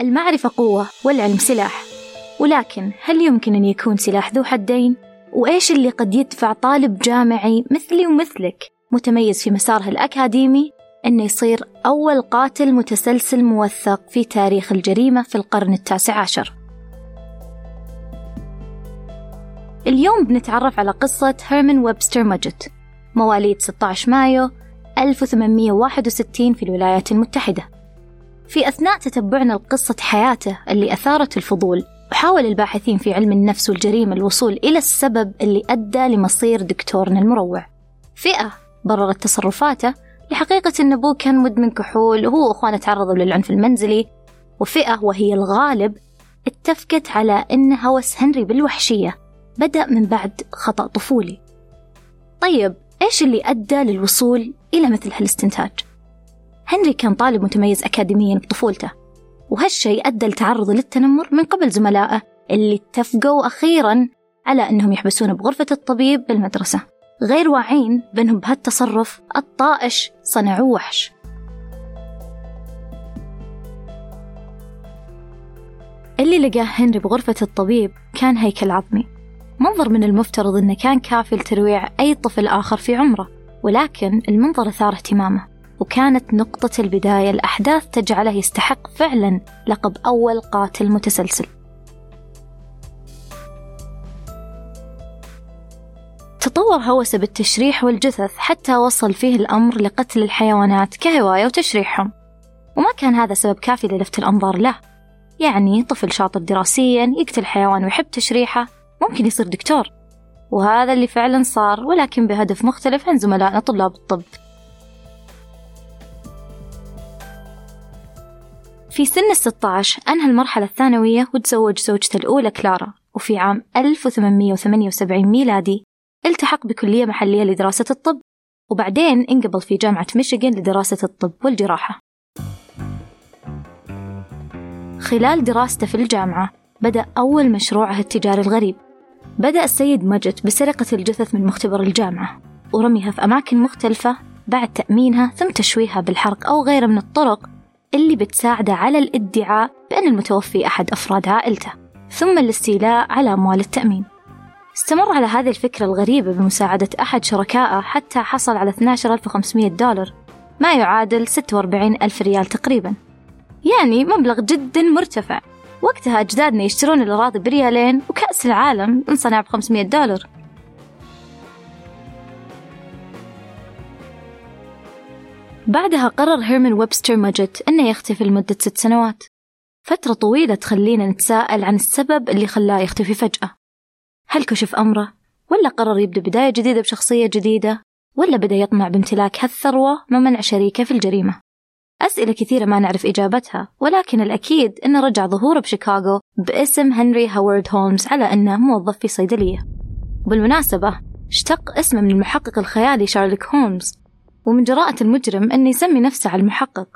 المعرفة قوة والعلم سلاح. ولكن هل يمكن أن يكون سلاح ذو حدين؟ وإيش اللي قد يدفع طالب جامعي مثلي ومثلك متميز في مساره الأكاديمي؟ أنه يصير أول قاتل متسلسل موثق في تاريخ الجريمة في القرن التاسع عشر. اليوم بنتعرف على قصة هيرمان ويبستر ماجت مواليد 16 مايو 1861 في الولايات المتحدة. في أثناء تتبعنا لقصة حياته اللي أثارت الفضول وحاول الباحثين في علم النفس والجريمة الوصول إلى السبب اللي أدى لمصير دكتورنا المروع. فئة بررت تصرفاته لحقيقة أن أبوه كان مدمن كحول وهو وأخوانه تعرضوا للعنف المنزلي. وفئة وهي الغالب اتفقت على أن هوس هنري بالوحشية بدأ من بعد خطأ طفولي. طيب إيش اللي أدى للوصول إلى مثل هالإستنتاج؟ هنري كان طالب متميز أكاديميا بطفولته وهالشيء أدى لتعرضه للتنمر من قبل زملائه اللي اتفقوا أخيرا على أنهم يحبسونه بغرفة الطبيب بالمدرسة غير واعين بأنهم بهالتصرف الطائش صنعوه وحش. اللي لقاه هنري بغرفة الطبيب كان هيكل عظمي منظر من المفترض أنه كان كافي لترويع أي طفل آخر في عمره ولكن المنظر أثار اهتمامه. وكانت نقطة البداية الأحداث تجعله يستحق فعلا لقب أول قاتل متسلسل. تطور هوسه بالتشريح والجثث حتى وصل فيه الأمر لقتل الحيوانات كهواية وتشريحهم. وما كان هذا سبب كافي للفت الأنظار له. يعني طفل شاطر دراسيا يقتل حيوان ويحب تشريحه ممكن يصير دكتور. وهذا اللي فعلا صار ولكن بهدف مختلف عن زملائنا طلاب الطب. في سن الستة عشر أنهى المرحلة الثانوية وتزوج زوجته الأولى كلارا وفي عام 1878 ميلادي التحق بكلية محلية لدراسة الطب وبعدين انقبل في جامعة ميشيغان لدراسة الطب والجراحة. خلال دراسته في الجامعة بدأ أول مشروعه التجاري الغريب. بدأ السيد مجد بسرقة الجثث من مختبر الجامعة ورميها في أماكن مختلفة بعد تأمينها ثم تشويهها بالحرق أو غيره من الطرق اللي بتساعده على الادعاء بأن المتوفي أحد أفراد عائلته ثم الاستيلاء على أموال التأمين. استمر على هذه الفكرة الغريبة بمساعدة أحد شركائه حتى حصل على 12500 دولار ما يعادل 46 ألف ريال تقريبا. يعني مبلغ جدا مرتفع. وقتها أجدادنا يشترون الأراضي بريالين وكأس العالم انصنع ب 500 دولار. بعدها قرر هيرمان ويبستر ماجت أنه يختفي لمدة ست سنوات فترة طويلة تخلينا نتساءل عن السبب اللي خلاه يختفي فجأة هل كشف أمره؟ ولا قرر يبدأ بداية جديدة بشخصية جديدة؟ ولا بدأ يطمع بامتلاك هالثروة ما منع شريكه في الجريمة؟ أسئلة كثيرة ما نعرف إجابتها ولكن الأكيد أنه رجع ظهوره بشيكاغو باسم هنري هوارد هولمز على أنه موظف في صيدلية وبالمناسبة اشتق اسمه من المحقق الخيالي شارلوك هولمز ومن جراءة المجرم أنه يسمي نفسه على المحقق.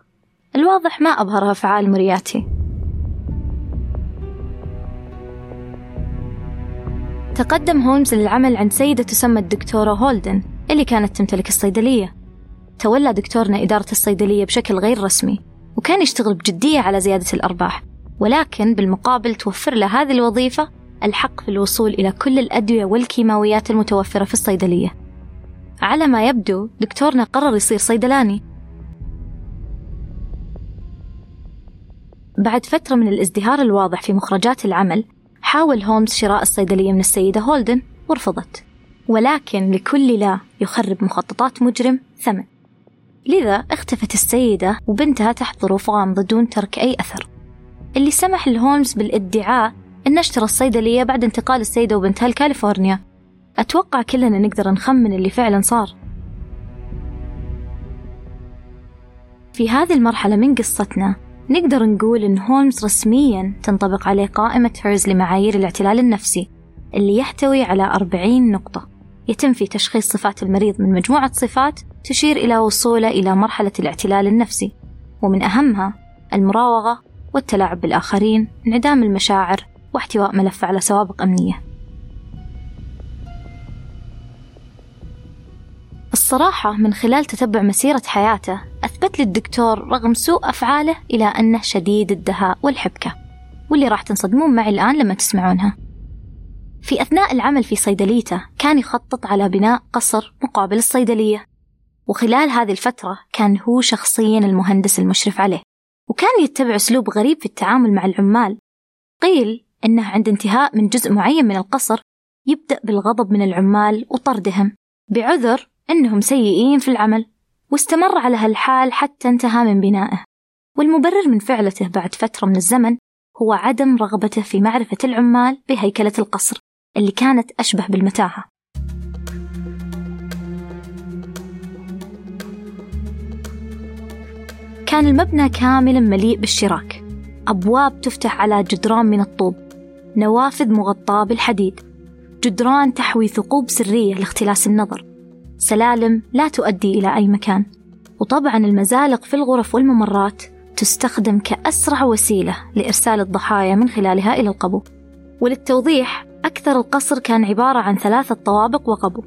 الواضح ما أبهرها أفعال مورياتي تقدم هولمز للعمل عند سيدة تسمى الدكتورة هولدن اللي كانت تمتلك الصيدلية. تولى دكتورنا إدارة الصيدلية بشكل غير رسمي وكان يشتغل بجدية على زيادة الأرباح. ولكن بالمقابل توفر له هذه الوظيفة الحق في الوصول إلى كل الأدوية والكيماويات المتوفرة في الصيدلية. على ما يبدو دكتورنا قرر يصير صيدلاني. بعد فترة من الازدهار الواضح في مخرجات العمل حاول هولمز شراء الصيدلية من السيدة هولدن ورفضت. ولكن لكل لا يخرب مخططات مجرم ثمن. لذا اختفت السيدة وبنتها تحت ظروف غامضة دون ترك أي أثر. اللي سمح لهولمز بالادعاء أن اشترى الصيدلية بعد انتقال السيدة وبنتها لكاليفورنيا. أتوقع كلنا نقدر نخمن اللي فعلا صار. في هذه المرحلة من قصتنا نقدر نقول إن هولمز رسميا تنطبق عليه قائمة هيرز لمعايير الاعتلال النفسي اللي يحتوي على 40 نقطة. يتم في تشخيص صفات المريض من مجموعة صفات تشير إلى وصوله إلى مرحلة الاعتلال النفسي. ومن أهمها المراوغة والتلاعب بالآخرين انعدام المشاعر واحتواء ملف على سوابق أمنية. الصراحة من خلال تتبع مسيرة حياته أثبت لي الدكتور رغم سوء أفعاله إلى أنه شديد الدهاء والحبكة واللي راح تنصدمون معي الآن لما تسمعونها. في أثناء العمل في صيدليته كان يخطط على بناء قصر مقابل الصيدلية وخلال هذه الفترة كان هو شخصيا المهندس المشرف عليه وكان يتبع أسلوب غريب في التعامل مع العمال. قيل أنه عند انتهاء من جزء معين من القصر يبدأ بالغضب من العمال وطردهم بعذر أنهم سيئين في العمل واستمر على هالحال حتى انتهى من بنائه. والمبرر من فعلته بعد فترة من الزمن هو عدم رغبته في معرفة العمال بهيكلة القصر اللي كانت أشبه بالمتاهة. كان المبنى كاملا مليء بالشراك. أبواب تفتح على جدران من الطوب نوافذ مغطاة بالحديد جدران تحوي ثقوب سرية لاختلاس النظر. سلالم لا تؤدي إلى أي مكان. وطبعا المزالق في الغرف والممرات تستخدم كأسرع وسيلة لإرسال الضحايا من خلالها إلى القبو. وللتوضيح أكثر القصر كان عبارة عن ثلاثة طوابق وقبو.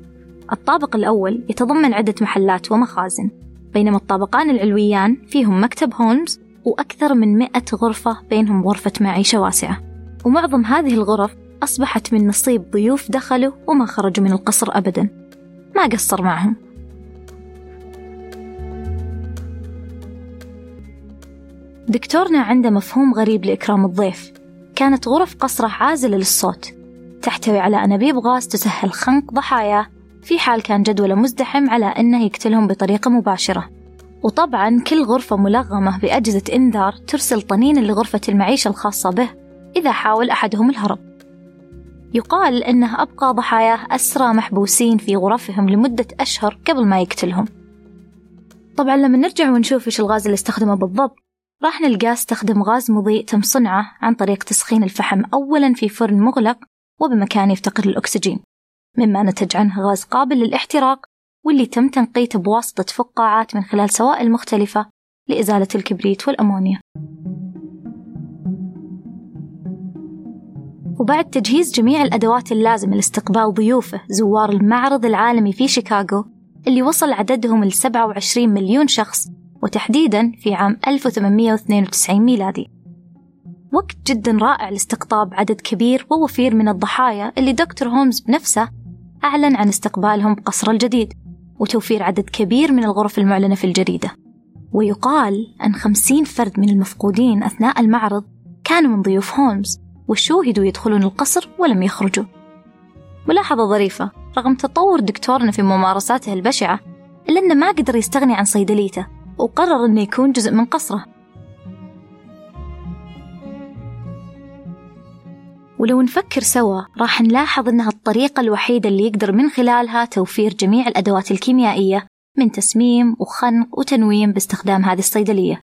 الطابق الأول يتضمن عدة محلات ومخازن بينما الطابقان العلويان فيهم مكتب هولمز وأكثر من مئة غرفة بينهم غرفة معيشة واسعة. ومعظم هذه الغرف أصبحت من نصيب ضيوف دخلوا وما خرجوا من القصر أبدا. ما قصر معهم. دكتورنا عنده مفهوم غريب لإكرام الضيف. كانت غرف قصره عازلة للصوت. تحتوي على أنابيب غاز تسهل خنق ضحاياه في حال كان جدوله مزدحم على أنه يقتلهم بطريقة مباشرة. وطبعا كل غرفة ملغمة بأجهزة إنذار ترسل طنين لغرفة المعيشة الخاصة به إذا حاول أحدهم الهرب. يقال أنه أبقى ضحاياه أسرى محبوسين في غرفهم لمدة أشهر قبل ما يقتلهم. طبعا لما نرجع ونشوف إيش الغاز اللي استخدمه بالضبط راح نلقاه استخدم غاز مضيء تم صنعه عن طريق تسخين الفحم أولا في فرن مغلق وبمكان يفتقر للأكسجين مما نتج عنه غاز قابل للاحتراق واللي تم تنقيته بواسطة فقاعات من خلال سوائل مختلفة لإزالة الكبريت والأمونيا. وبعد تجهيز جميع الأدوات اللازمة لاستقبال ضيوفه زوار المعرض العالمي في شيكاغو اللي وصل عددهم ل 27 مليون شخص وتحديدا في عام 1892 ميلادي. وقت جدا رائع لاستقطاب عدد كبير ووفير من الضحايا اللي دكتور هولمز بنفسه أعلن عن استقبالهم بقصره الجديد وتوفير عدد كبير من الغرف المعلنة في الجريدة. ويقال أن خمسين فرد من المفقودين أثناء المعرض كانوا من ضيوف هولمز. وشوهدوا يدخلون القصر ولم يخرجوا. ملاحظة ظريفة رغم تطور دكتورنا في ممارساته البشعة إلا أنه ما قدر يستغني عن صيدليته وقرر أنه يكون جزء من قصره. ولو نفكر سوا راح نلاحظ أنها الطريقة الوحيدة اللي يقدر من خلالها توفير جميع الأدوات الكيميائية من تسميم وخنق وتنويم باستخدام هذه الصيدلية.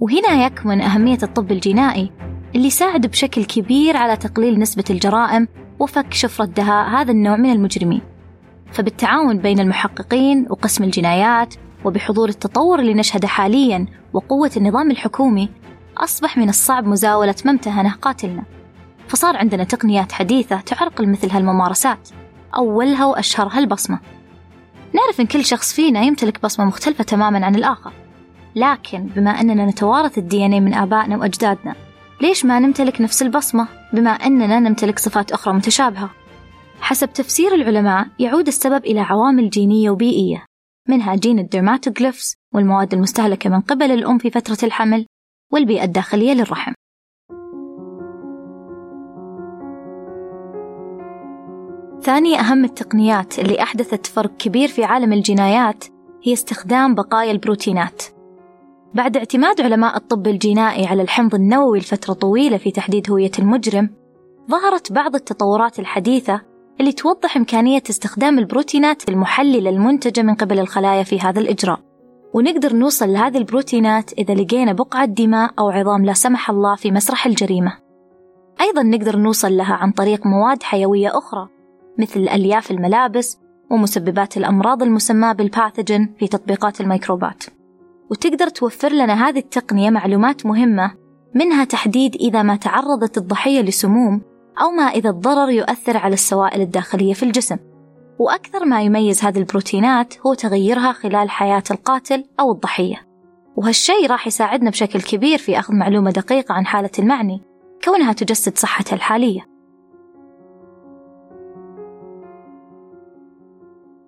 وهنا يكمن أهمية الطب الجنائي. اللي يساعد بشكل كبير على تقليل نسبة الجرائم وفك شفرة دهاء هذا النوع من المجرمين. فبالتعاون بين المحققين وقسم الجنايات وبحضور التطور اللي نشهده حاليا وقوة النظام الحكومي أصبح من الصعب مزاولة ما امتهنه قاتلنا. فصار عندنا تقنيات حديثة تعرقل مثل هالممارسات. أولها وأشهرها البصمة نعرف أن كل شخص فينا يمتلك بصمة مختلفة تماما عن الآخر. لكن بما أننا نتوارث الدي من آبائنا وأجدادنا ليش ما نمتلك نفس البصمة بما أننا نمتلك صفات أخرى متشابهة؟ حسب تفسير العلماء يعود السبب إلى عوامل جينية وبيئية منها جين ال dermatoglyphs والمواد المستهلكة من قبل الأم في فترة الحمل والبيئة الداخلية للرحم. ثاني أهم التقنيات اللي أحدثت فرق كبير في عالم الجنايات هي استخدام بقايا البروتينات. بعد اعتماد علماء الطب الجنائي على الحمض النووي لفترة طويلة في تحديد هوية المجرم ظهرت بعض التطورات الحديثة اللي توضح إمكانية استخدام البروتينات المحللة المنتجة من قبل الخلايا في هذا الإجراء. ونقدر نوصل لهذه البروتينات إذا لقينا بقعة دماء أو عظام لا سمح الله في مسرح الجريمة. أيضا نقدر نوصل لها عن طريق مواد حيوية أخرى مثل ألياف الملابس ومسببات الأمراض المسماة بالباثوجين في تطبيقات الميكروبات. وتقدر توفر لنا هذه التقنية معلومات مهمة منها تحديد إذا ما تعرضت الضحية لسموم أو ما إذا الضرر يؤثر على السوائل الداخلية في الجسم. وأكثر ما يميز هذه البروتينات هو تغيرها خلال حياة القاتل أو الضحية. وهالشيء راح يساعدنا بشكل كبير في أخذ معلومة دقيقة عن حالة المعني كونها تجسد صحته الحالية.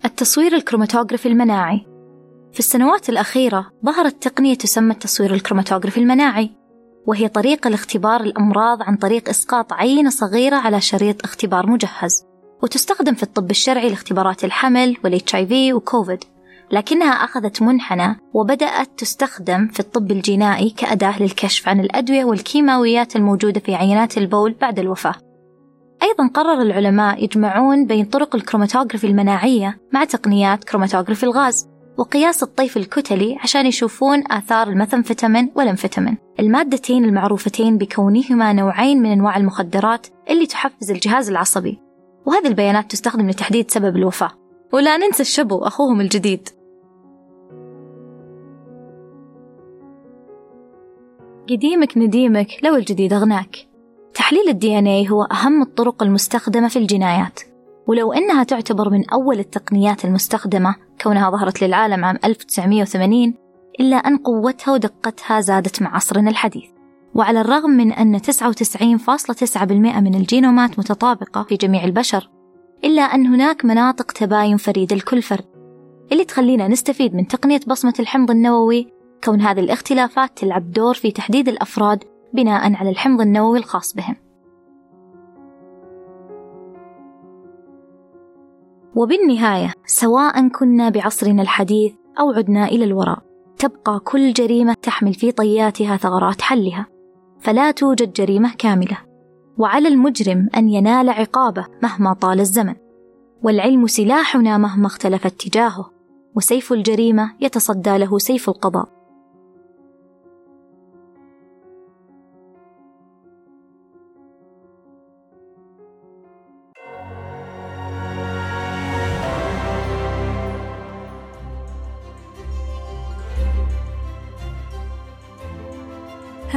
التصوير الكروماتوغرافي المناعي. في السنوات الأخيرة ظهرت تقنية تسمى التصوير الكروماتوغرافي المناعي وهي طريقة لاختبار الأمراض عن طريق إسقاط عينة صغيرة على شريط اختبار مجهز وتستخدم في الطب الشرعي لاختبارات الحمل وال HIV وكوفيد لكنها أخذت منحنى وبدأت تستخدم في الطب الجنائي كأداة للكشف عن الأدوية والكيماويات الموجودة في عينات البول بعد الوفاة. أيضا قرر العلماء يجمعون بين طرق الكروماتوغرافي المناعية مع تقنيات كروماتوغرافي الغاز وقياس الطيف الكتلي عشان يشوفون آثار المثمفتامين والأمفتامين المادتين المعروفتين بكونهما نوعين من أنواع المخدرات اللي تحفز الجهاز العصبي. وهذه البيانات تستخدم لتحديد سبب الوفاة. ولا ننسى الشبو أخوهم الجديد. قديمك نديمك لو الجديد أغناك. تحليل الدي ان اي هو أهم الطرق المستخدمة في الجنايات. ولو أنها تعتبر من أول التقنيات المستخدمة كونها ظهرت للعالم عام 1980 إلا أن قوتها ودقتها زادت مع عصرنا الحديث. وعلى الرغم من أن 99.9% من الجينومات متطابقة في جميع البشر إلا أن هناك مناطق تباين فريدة لكل فرد. اللي تخلينا نستفيد من تقنية بصمة الحمض النووي كون هذه الاختلافات تلعب دور في تحديد الأفراد بناء على الحمض النووي الخاص بهم. وبالنهاية سواء كنا بعصرنا الحديث أو عدنا إلى الوراء تبقى كل جريمة تحمل في طياتها ثغرات حلها فلا توجد جريمة كاملة. وعلى المجرم أن ينال عقابه مهما طال الزمن. والعلم سلاحنا مهما اختلف اتجاهه وسيف الجريمة يتصدى له سيف القضاء.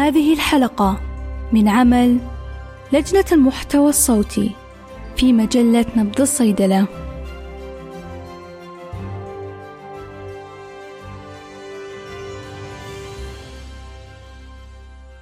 هذه الحلقة من عمل لجنة المحتوى الصوتي في مجلة نبض الصيدلة.